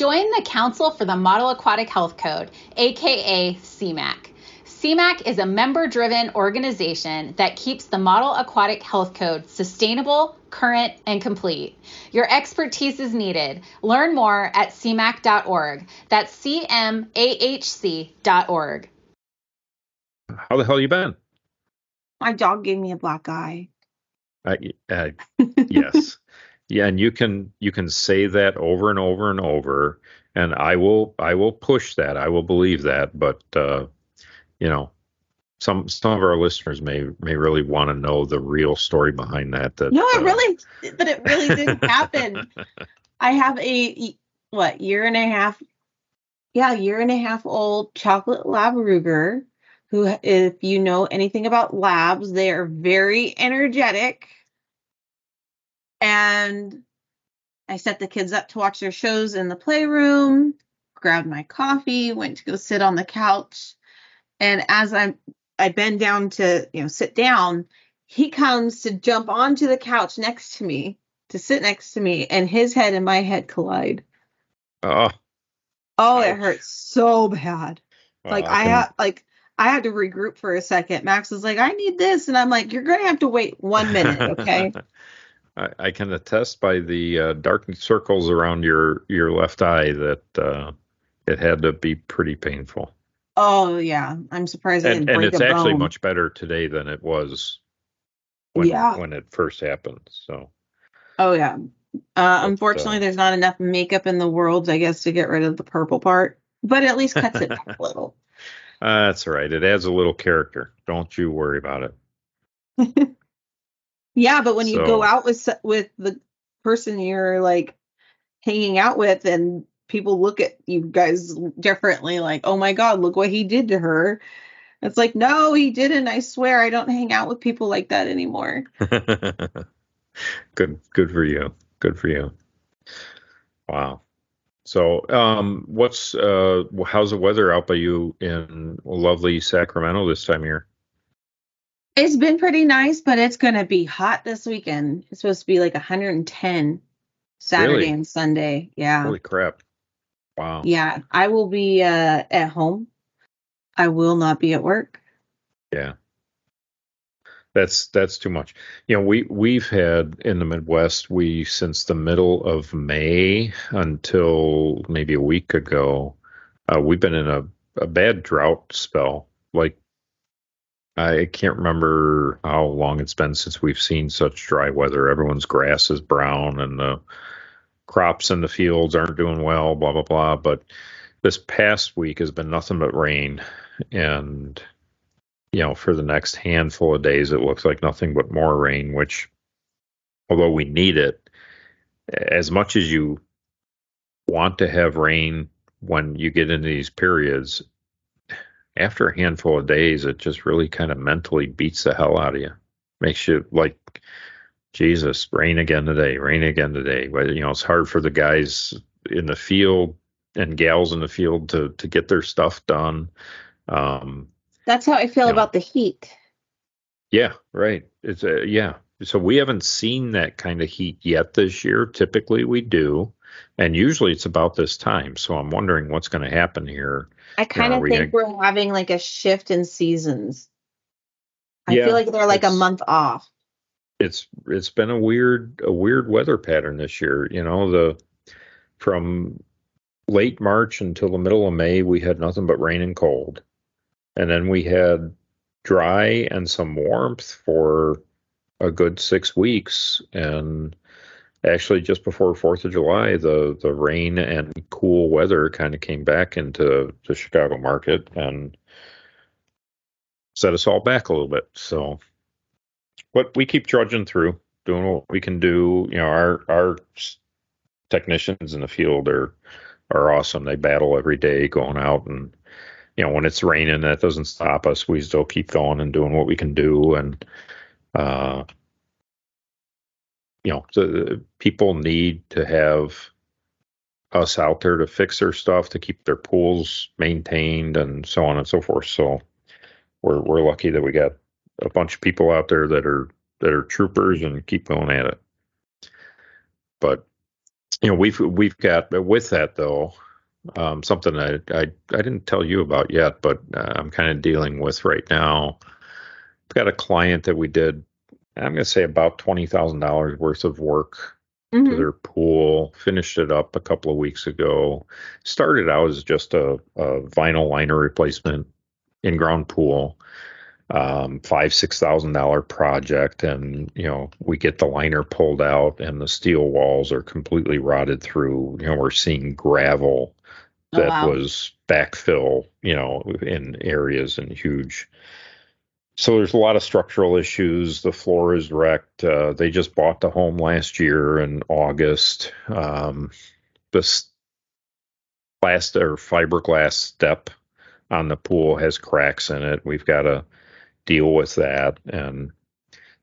Join the Council for the Model Aquatic Health Code, aka CMAC. CMAC is a member driven organization that keeps the Model Aquatic Health Code sustainable, current, and complete. Your expertise is needed. Learn more at cmac.org. That's cmahc.org. How the hell you been? My dog gave me a black eye. Uh, uh, yes. Yeah, and you can you can say that over and over and over, and I will I will push that. I will believe that, but uh, you know, some some of our listeners may may really want to know the real story behind that. That no, it uh, really, but it really didn't happen. I have a what year and a half, yeah, year and a half old chocolate Labruger. Who, if you know anything about labs, they are very energetic and I set the kids up to watch their shows in the playroom, grabbed my coffee, went to go sit on the couch. And as I'm I bend down to, you know, sit down, he comes to jump onto the couch next to me, to sit next to me, and his head and my head collide. Oh, Oh, it hurts so bad. Like well, I can- have like I had to regroup for a second. Max was like, I need this. And I'm like, you're gonna have to wait one minute, okay? I, I can attest by the uh, dark circles around your your left eye that uh, it had to be pretty painful. oh yeah. I'm surprised I And, and it's actually bone. much better today than it was when Yeah. when it first happened. So Oh yeah. Uh, But, unfortunately, uh, there's not enough makeup in the world, I guess, to get rid of the purple part. But at least cuts it back a little. uh, that's all right. It adds a little character. Don't you worry about it. Yeah, but when you go out with with the person you're like hanging out with, and people look at you guys differently, like, "Oh my God, look what he did to her." It's like, no, he didn't. I swear, I don't hang out with people like that anymore. good good for you. Good for you. Wow. So, um, what's uh, how's the weather out by you in lovely Sacramento this time of year? It's been pretty nice, but it's gonna be hot this weekend. It's supposed to be like 110 Saturday Really? and Sunday. Yeah. Holy crap! Wow. Yeah, I will be uh, at home. I will not be at work. Yeah. That's that's too much. You know, we we've had in the Midwest, we since the middle of May until maybe a week ago, uh, we've been in a, a bad drought spell. Like I can't remember how long it's been since we've seen such dry weather. Everyone's grass is brown and the crops in the fields aren't doing well, blah blah blah. But this past week has been nothing but rain and you know, for the next handful of days, it looks like nothing but more rain, which, although we need it, as much as you want to have rain when you get into these periods, after a handful of days, it just really kind of mentally beats the hell out of you. Makes you like, Jesus, rain again today, rain again today. But, you know, it's hard for the guys in the field and gals in the field to, to get their stuff done. Um, That's how I feel about the heat. Yeah, right. It's a yeah. So we haven't seen that kind of heat yet this year. Typically we do, and usually it's about this time. So I'm wondering what's going to happen here. I kind of uh, we think we're having like a shift in seasons. I Yeah, feel like they're like a month off. It's it's been a weird a weird weather pattern this year. You know the from late March until the middle of May we had nothing but rain and cold, and then we had dry and some warmth for a good six weeks, and actually just before Fourth of July, the the rain and cool weather kind of came back into the Chicago market and set us all back a little bit. So, but we keep trudging through, doing what we can do. You know, our our technicians in the field are are awesome. They battle every day, going out and you know when it's raining, that doesn't stop us. We still keep going and doing what we can do and. Uh, you know, the, people need to have us out there to fix their stuff, to keep their pools maintained, and so on and so forth. So we're we're lucky that we got a bunch of people out there that are that are troopers and keep going at it. But you know, we've we've got with that though. Um, something I, I I didn't tell you about yet, but uh, I'm kind of dealing with right now. I've got a client that we did I'm going to say about twenty thousand dollars worth of work mm-hmm. to their pool. Finished it up a couple of weeks ago. Started out as just a, a vinyl liner replacement in ground pool. Um, five six thousand dollar project, and you know we get the liner pulled out, and the steel walls are completely rotted through. You know we're seeing gravel oh, that oh, wow. was backfill, you know, in areas and huge so there's a lot of structural issues. The floor is wrecked. Uh, they just bought the home last year in August. Um, this glass or fiberglass step on the pool has cracks in it. We've got to deal with that. And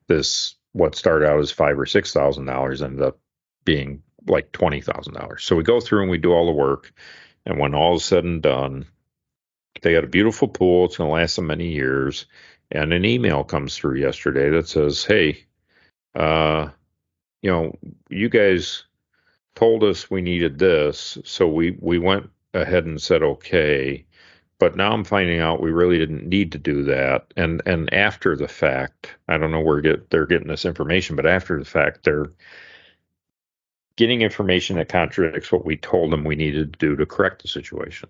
this, what started out as five or six thousand dollars, ended up being like twenty thousand dollars. So we go through and we do all the work. And when all is said and done, they got a beautiful pool. It's going to last them many years and an email comes through yesterday that says, "Hey, uh, you know, you guys told us we needed this, so we we went ahead and said okay." But now I'm finding out we really didn't need to do that, and and after the fact, I don't know where get they're getting this information, but after the fact, they're getting information that contradicts what we told them we needed to do to correct the situation.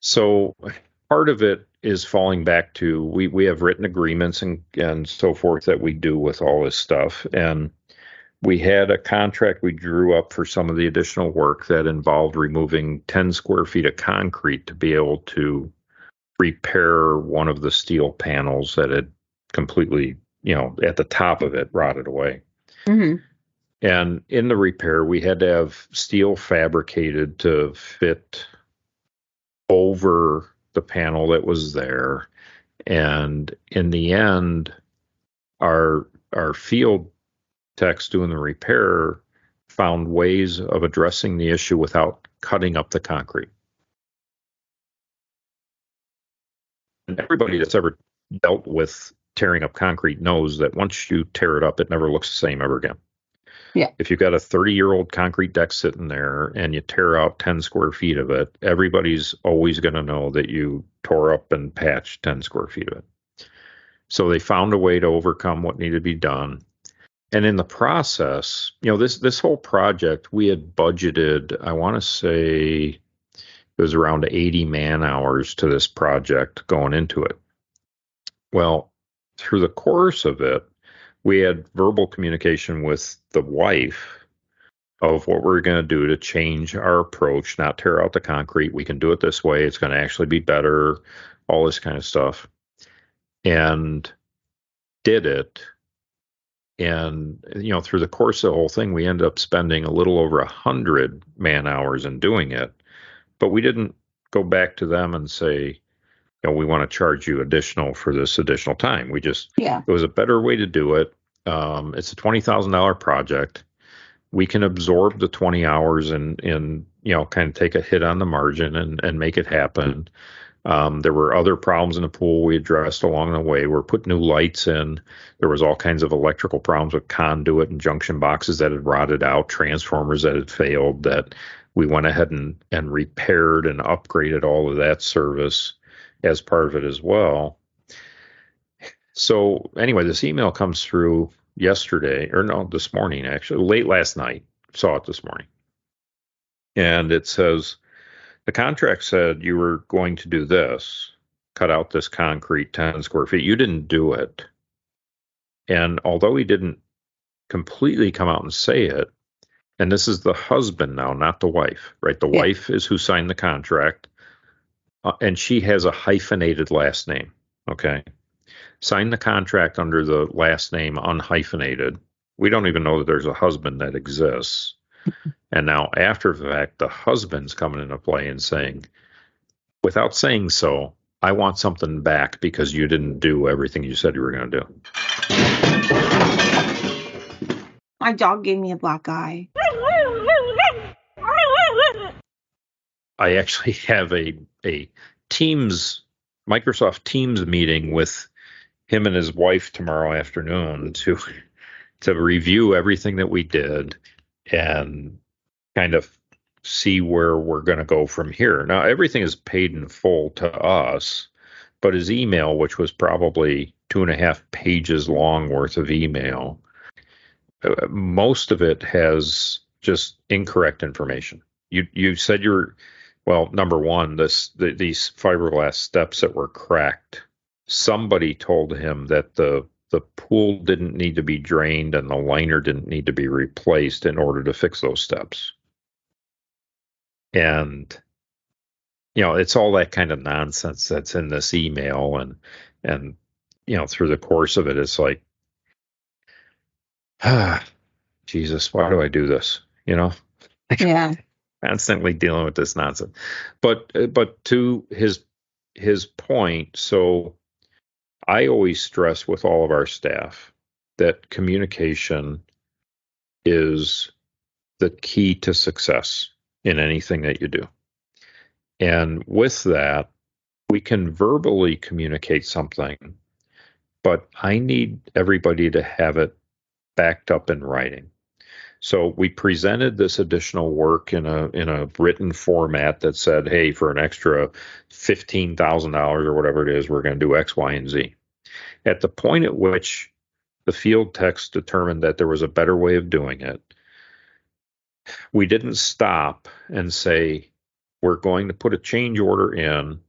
So part of it is falling back to we we have written agreements and and so forth that we do with all this stuff and we had a contract we drew up for some of the additional work that involved removing 10 square feet of concrete to be able to repair one of the steel panels that had completely you know at the top of it rotted away mm-hmm. and in the repair we had to have steel fabricated to fit over the panel that was there. And in the end, our our field techs doing the repair found ways of addressing the issue without cutting up the concrete. And everybody that's ever dealt with tearing up concrete knows that once you tear it up, it never looks the same ever again. Yeah. If you've got a 30 year old concrete deck sitting there and you tear out 10 square feet of it, everybody's always going to know that you tore up and patched 10 square feet of it. So they found a way to overcome what needed to be done. And in the process, you know, this this whole project we had budgeted, I want to say it was around 80 man hours to this project going into it. Well, through the course of it, we had verbal communication with the wife of what we're going to do to change our approach, not tear out the concrete. We can do it this way. It's going to actually be better, all this kind of stuff. And did it. And, you know, through the course of the whole thing, we ended up spending a little over a hundred man hours in doing it. But we didn't go back to them and say, you know, we want to charge you additional for this additional time. We just, yeah, it was a better way to do it. Um, it's a twenty thousand dollar project. We can absorb the twenty hours and and you know kind of take a hit on the margin and and make it happen. Um, there were other problems in the pool we addressed along the way. We're putting new lights in. There was all kinds of electrical problems with conduit and junction boxes that had rotted out, transformers that had failed. That we went ahead and and repaired and upgraded all of that service as part of it as well. So anyway, this email comes through yesterday, or no, this morning actually, late last night. Saw it this morning, and it says the contract said you were going to do this, cut out this concrete ten square feet. You didn't do it, and although he didn't completely come out and say it. And this is the husband now, not the wife, right? The Yeah. wife is who signed the contract, uh, and she has a hyphenated last name. Okay. Signed the contract under the last name unhyphenated. We don't even know that there's a husband that exists. and now, after the fact, the husband's coming into play and saying, without saying so, I want something back because you didn't do everything you said you were going to do. My dog gave me a black eye. I actually have a a Teams Microsoft Teams meeting with him and his wife tomorrow afternoon to to review everything that we did and kind of see where we're going to go from here. Now everything is paid in full to us, but his email, which was probably two and a half pages long worth of email, uh, most of it has just incorrect information. You you said you're well, number one, this the, these fiberglass steps that were cracked. Somebody told him that the the pool didn't need to be drained and the liner didn't need to be replaced in order to fix those steps. And you know, it's all that kind of nonsense that's in this email and and you know, through the course of it it's like ah Jesus, why do I do this? You know? Yeah. Constantly dealing with this nonsense. But uh, but to his his point, so I always stress with all of our staff that communication is the key to success in anything that you do. And with that, we can verbally communicate something, but I need everybody to have it backed up in writing. So we presented this additional work in a in a written format that said, "Hey, for an extra fifteen thousand dollars or whatever it is, we're going to do X, Y, and Z." At the point at which the field techs determined that there was a better way of doing it, we didn't stop and say, "We're going to put a change order in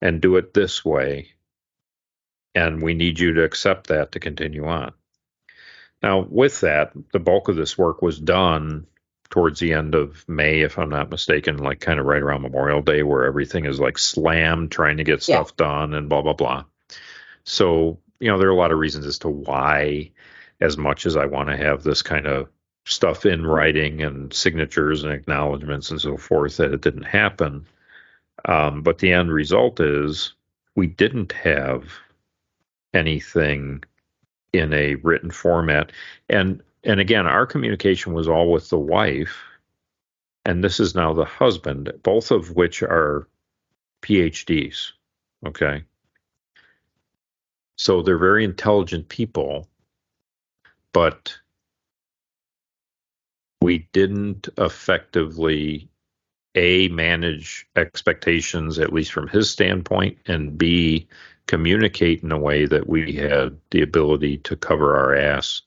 and do it this way, and we need you to accept that to continue on." Now, with that, the bulk of this work was done towards the end of May, if I'm not mistaken, like kind of right around Memorial Day, where everything is like slammed trying to get Yeah. stuff done and blah, blah, blah. So, you know, there are a lot of reasons as to why, as much as I want to have this kind of stuff in writing and signatures and acknowledgments and so forth, that it didn't happen. Um, but the end result is we didn't have anything in a written format. And and again our communication was all with the wife and this is now the husband both of which are phds okay? So they're very intelligent people but we didn't effectively a manage expectations at least from his standpoint and b communicate in a way that we had the ability to cover our ass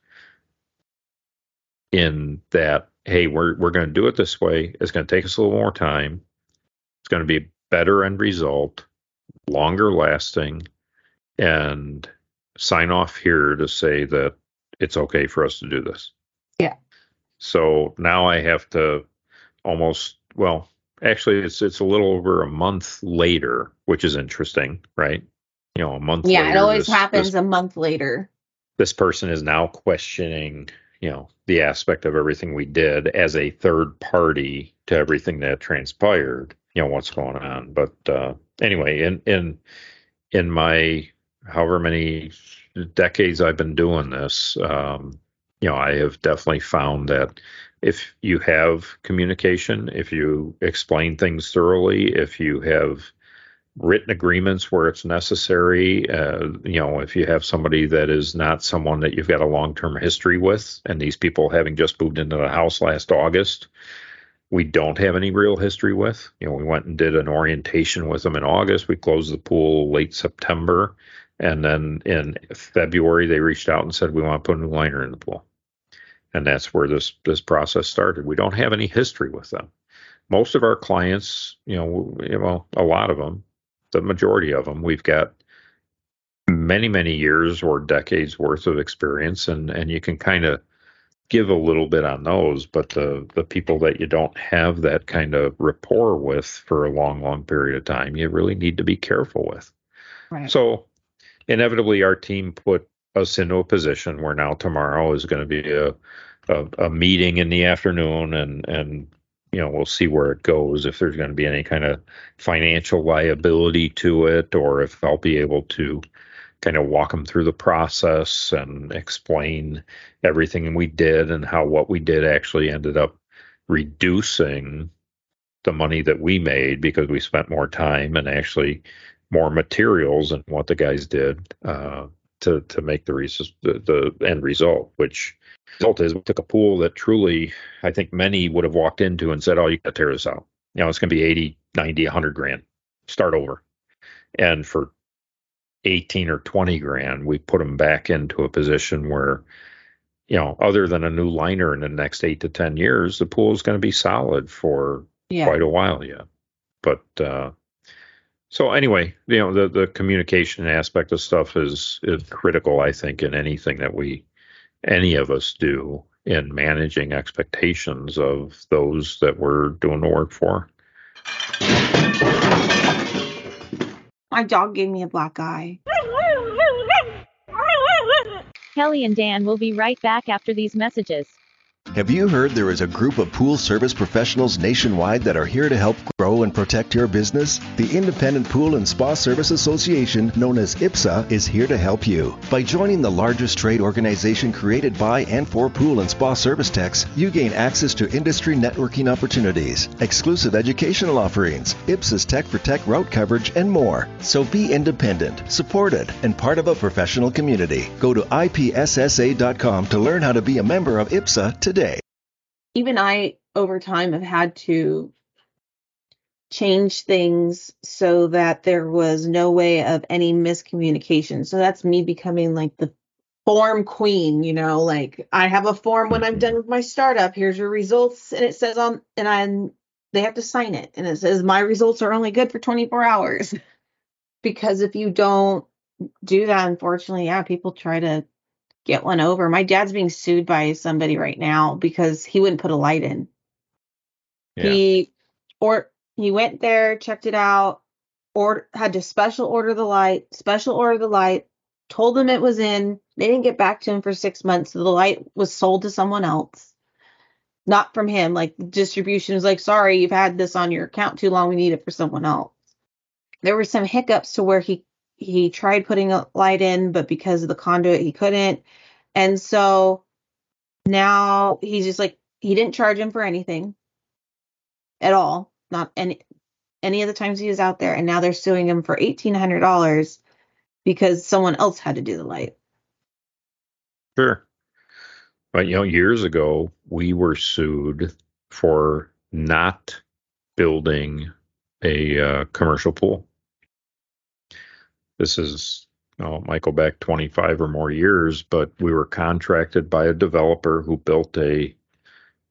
in that hey we're we're going to do it this way. It's going to take us a little more time. It's going to be a better end result longer lasting and sign off here to say that it's okay for us to do this. Yeah. so now i have to almost well actually it's it's a little over a month later which is interesting right you know a month Yeah, it always this- happens this a month later. this person is now questioning you know the aspect of everything we did as a third party to everything that transpired you know what's going on but uh anyway in in in my however many decades i've been doing this um you know i have definitely found that if you have communication if you explain things thoroughly if you have written agreements where it's necessary. Uh, you know, if you have somebody that is not someone that you've got a long term history with, and these people having just moved into the house last August, we don't have any real history with. You know, we went and did an orientation with them in August. We closed the pool late September. And then in February, they reached out and said, we want to put a new liner in the pool. And that's where this, this process started. We don't have any history with them. Most of our clients, you know, well, a lot of them, the majority of them, we've got many, many years or decades worth of experience, and and you can kind of give a little bit on those, but the the people that you don't have that kind of rapport with for a long, long period of time, you really need to be careful with. Right. So inevitably our team put us into a position where now tomorrow is going to be a, a, a meeting in the afternoon and and you know we'll see where it goes if there's going to be any kind of financial liability to it or if I'll be able to kind of walk them through the process and explain everything we did and how what we did actually ended up reducing the money that we made because we spent more time and actually more materials and what the guys did. Uh, to to make the, res- the the end result, which result is we took a pool that truly I think many would have walked into and said, "Oh, you got to tear this out." You know, it's going to be 80, 90, 100 grand. Start over. And for 18 or 20 grand, we put them back into a position where, you know, other than a new liner in the next eight to 10 years, the pool is going to be solid for yeah. quite a while yet. But, uh, so anyway, you know, the, the communication aspect of stuff is, is critical, I think, in anything that we, any of us do in managing expectations of those that we're doing the work for. My dog gave me a black eye. Kelli and Dan will be right back after these messages. Have you heard there is a group of pool service professionals nationwide that are here to help grow and protect your business? The Independent Pool and Spa Service Association, known as IPSSA, is here to help you. By joining the largest trade organization created by and for pool and spa service techs, you gain access to industry networking opportunities, exclusive educational offerings, IPSSA's Tech for Tech route coverage, and more. So be independent, supported, and part of a professional community. Go to ipssa.com to learn how to be a member of IPSSA today even I over time have had to change things so that there was no way of any miscommunication. So that's me becoming like the form queen, you know, like I have a form when I'm done with my startup. Here's your results and it says on and I they have to sign it and it says my results are only good for 24 hours. because if you don't do that unfortunately, yeah, people try to get one over. My dad's being sued by somebody right now because he wouldn't put a light in. Yeah. He or he went there, checked it out, or had to special order the light, special order the light, told them it was in. They didn't get back to him for six months. So the light was sold to someone else. Not from him. Like the distribution was like, sorry, you've had this on your account too long. We need it for someone else. There were some hiccups to where he he tried putting a light in, but because of the conduit, he couldn't. And so now he's just like, he didn't charge him for anything at all, not any any of the times he was out there. And now they're suing him for eighteen hundred dollars because someone else had to do the light. Sure. But you know, years ago we were sued for not building a uh, commercial pool. This is, oh, it might go back 25 or more years, but we were contracted by a developer who built a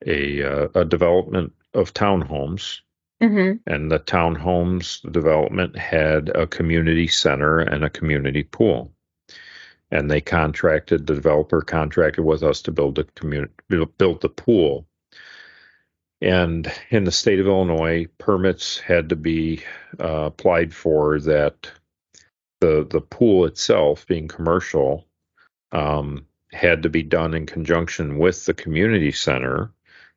a, uh, a development of townhomes. Mm-hmm. And the townhomes development had a community center and a community pool. And they contracted, the developer contracted with us to build the community, build the pool. And in the state of Illinois, permits had to be uh, applied for that the the pool itself being commercial um, had to be done in conjunction with the community center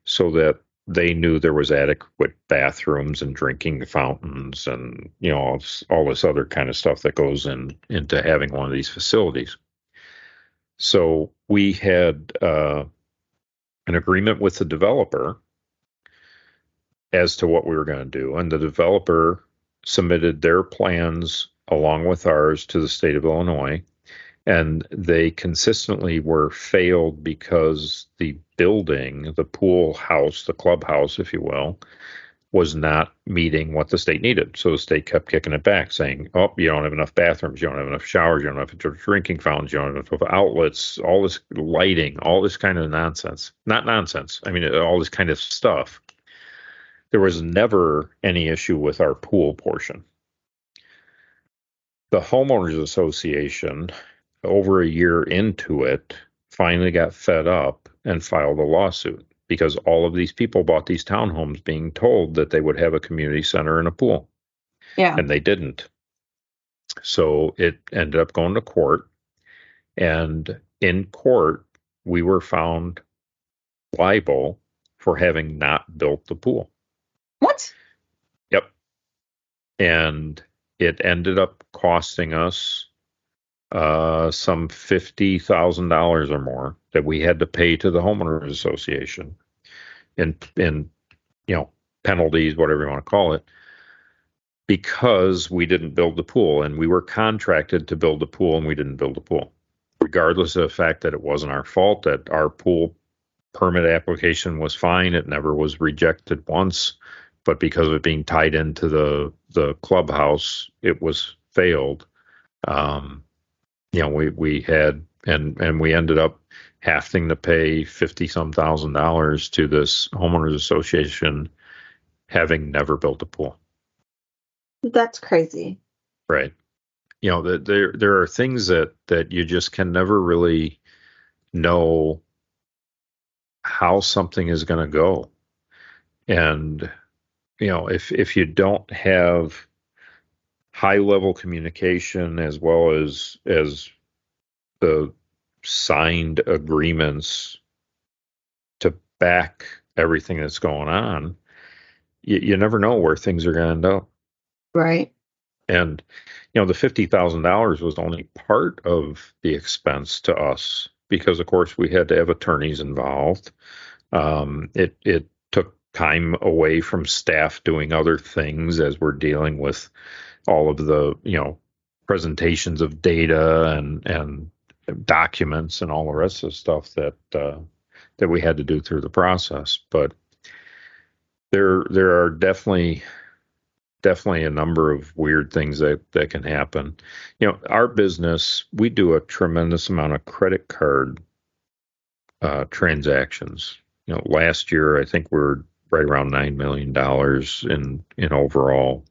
so that they knew there was adequate bathrooms and drinking fountains and you know all, this other kind of stuff that goes in into having one of these facilities. So we had uh, an agreement with the developer as to what we were going to do and the developer submitted their plans along with ours to the state of Illinois. And they consistently were failed because the building, the pool house, the clubhouse, if you will, was not meeting what the state needed. So the state kept kicking it back, saying, "Oh, you don't have enough bathrooms, you don't have enough showers, you don't have enough drinking fountains, you don't have enough outlets, all this lighting, all this kind of nonsense. Not nonsense. I mean, all this kind of stuff." There was never any issue with our pool portion the homeowners association over a year into it finally got fed up and filed a lawsuit because all of these people bought these townhomes being told that they would have a community center and a pool, Yeah. and they didn't. So it ended up going to court, and in court, we were found liable for having not built the pool. What? Yep. And it ended up costing us uh, some fifty thousand dollars or more that we had to pay to the homeowners association in in you know penalties, whatever you want to call it, because we didn't build the pool and we were contracted to build the pool and we didn't build the pool. Regardless of the fact that it wasn't our fault, that our pool permit application was fine, it never was rejected once but because of it being tied into the the clubhouse, it was failed. Um, you know, we we had and and we ended up having to pay fifty some thousand dollars to this homeowners association, having never built a pool. That's crazy. Right. You know, that there there are things that that you just can never really know how something is going to go, and you know, if if you don't have high level communication as well as as the signed agreements to back everything that's going on, you, you never know where things are going to end up. Right. And you know, the fifty thousand dollars was only part of the expense to us because, of course, we had to have attorneys involved. Um, it it time away from staff doing other things as we're dealing with all of the you know presentations of data and and documents and all the rest of the stuff that uh, that we had to do through the process. But there there are definitely definitely a number of weird things that that can happen. You know, our business we do a tremendous amount of credit card uh, transactions. You know, last year I think we we're right around nine million dollars in in overall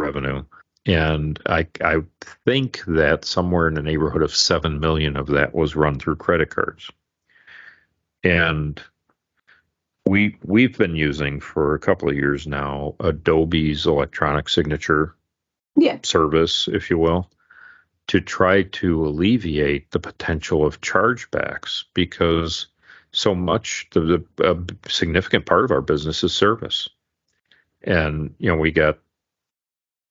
revenue, and I I think that somewhere in the neighborhood of seven million of that was run through credit cards, and we we've been using for a couple of years now Adobe's electronic signature Yeah. service, if you will, to try to alleviate the potential of chargebacks because so much the, the a significant part of our business is service. And you know, we got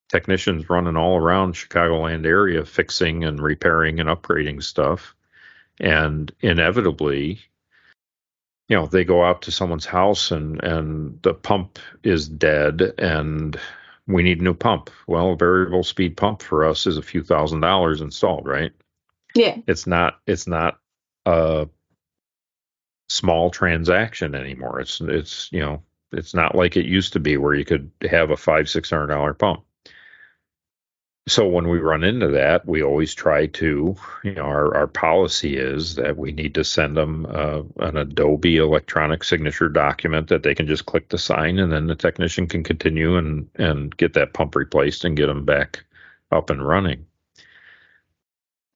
technicians running all around Chicagoland area fixing and repairing and upgrading stuff. And inevitably, you know, they go out to someone's house and and the pump is dead and we need a new pump. Well, a variable speed pump for us is a few thousand dollars installed, right? Yeah. It's not it's not a small transaction anymore. It's it's you know it's not like it used to be where you could have a five six hundred dollar pump. So when we run into that, we always try to, you know, our, our policy is that we need to send them uh, an Adobe electronic signature document that they can just click to sign, and then the technician can continue and and get that pump replaced and get them back up and running.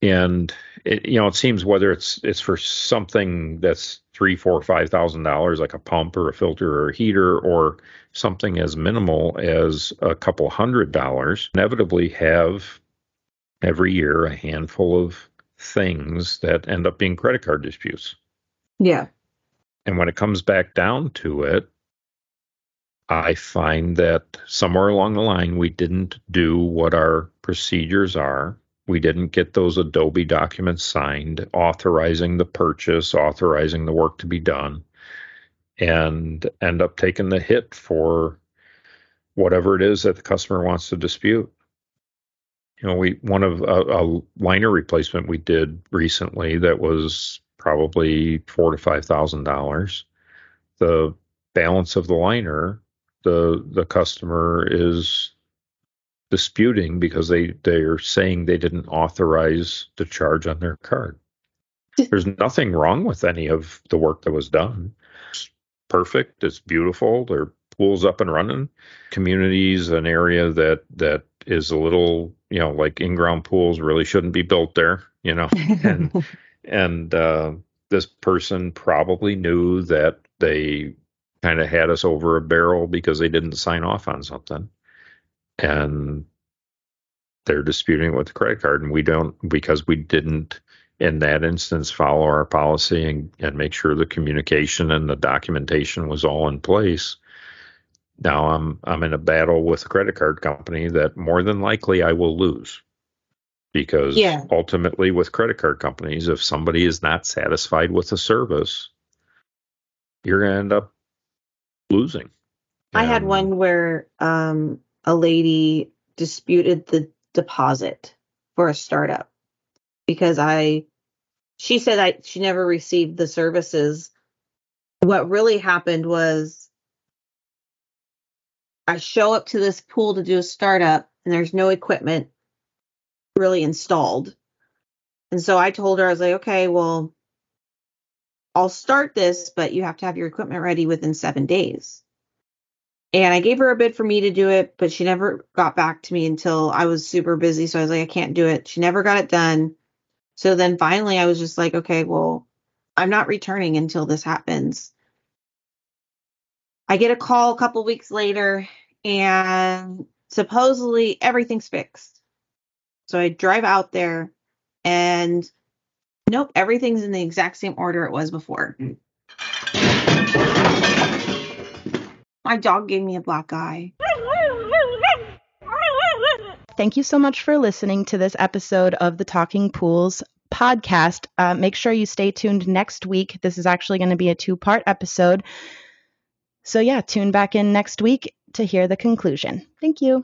And it, you know, it seems whether it's it's for something that's three, four, five thousand dollars, like a pump or a filter or a heater, or something as minimal as a couple hundred dollars, inevitably have every year a handful of things that end up being credit card disputes. Yeah. And when it comes back down to it, I find that somewhere along the line we didn't do what our procedures are. We didn't get those Adobe documents signed, authorizing the purchase, authorizing the work to be done, and end up taking the hit for whatever it is that the customer wants to dispute. You know, we one of a, a liner replacement we did recently that was probably four to five thousand dollars. The balance of the liner, the the customer is disputing because they they're saying they didn't authorize the charge on their card. There's nothing wrong with any of the work that was done. It's perfect. It's beautiful. Their pool's up and running. Communities, an area that that is a little, you know, like in-ground pools really shouldn't be built there, you know. and and uh, this person probably knew that they kind of had us over a barrel because they didn't sign off on something. And they're disputing it with the credit card. And we don't, because we didn't in that instance follow our policy and, and make sure the communication and the documentation was all in place. Now I'm I'm in a battle with a credit card company that more than likely I will lose because Yeah. ultimately with credit card companies if somebody is not satisfied with the service you're going to end up losing I had one where um, a lady disputed the deposit for a startup because I, she said I she never received the services. What really happened was I show up to this pool to do a startup and there's no equipment really installed. And so I told her, I was like, okay, well, I'll start this, but you have to have your equipment ready within seven days. And I gave her a bid for me to do it, but she never got back to me until I was super busy. So I was like, I can't do it. She never got it done. So then finally I was just like, okay, well, I'm not returning until this happens. I get a call a couple weeks later and supposedly everything's fixed. So I drive out there and nope, everything's in the exact same order it was before. My dog gave me a black eye. Thank you so much for listening to this episode of the Talking Pools podcast. Uh, make sure you stay tuned next week. This is actually going to be a two part episode. So, yeah, tune back in next week to hear the conclusion. Thank you.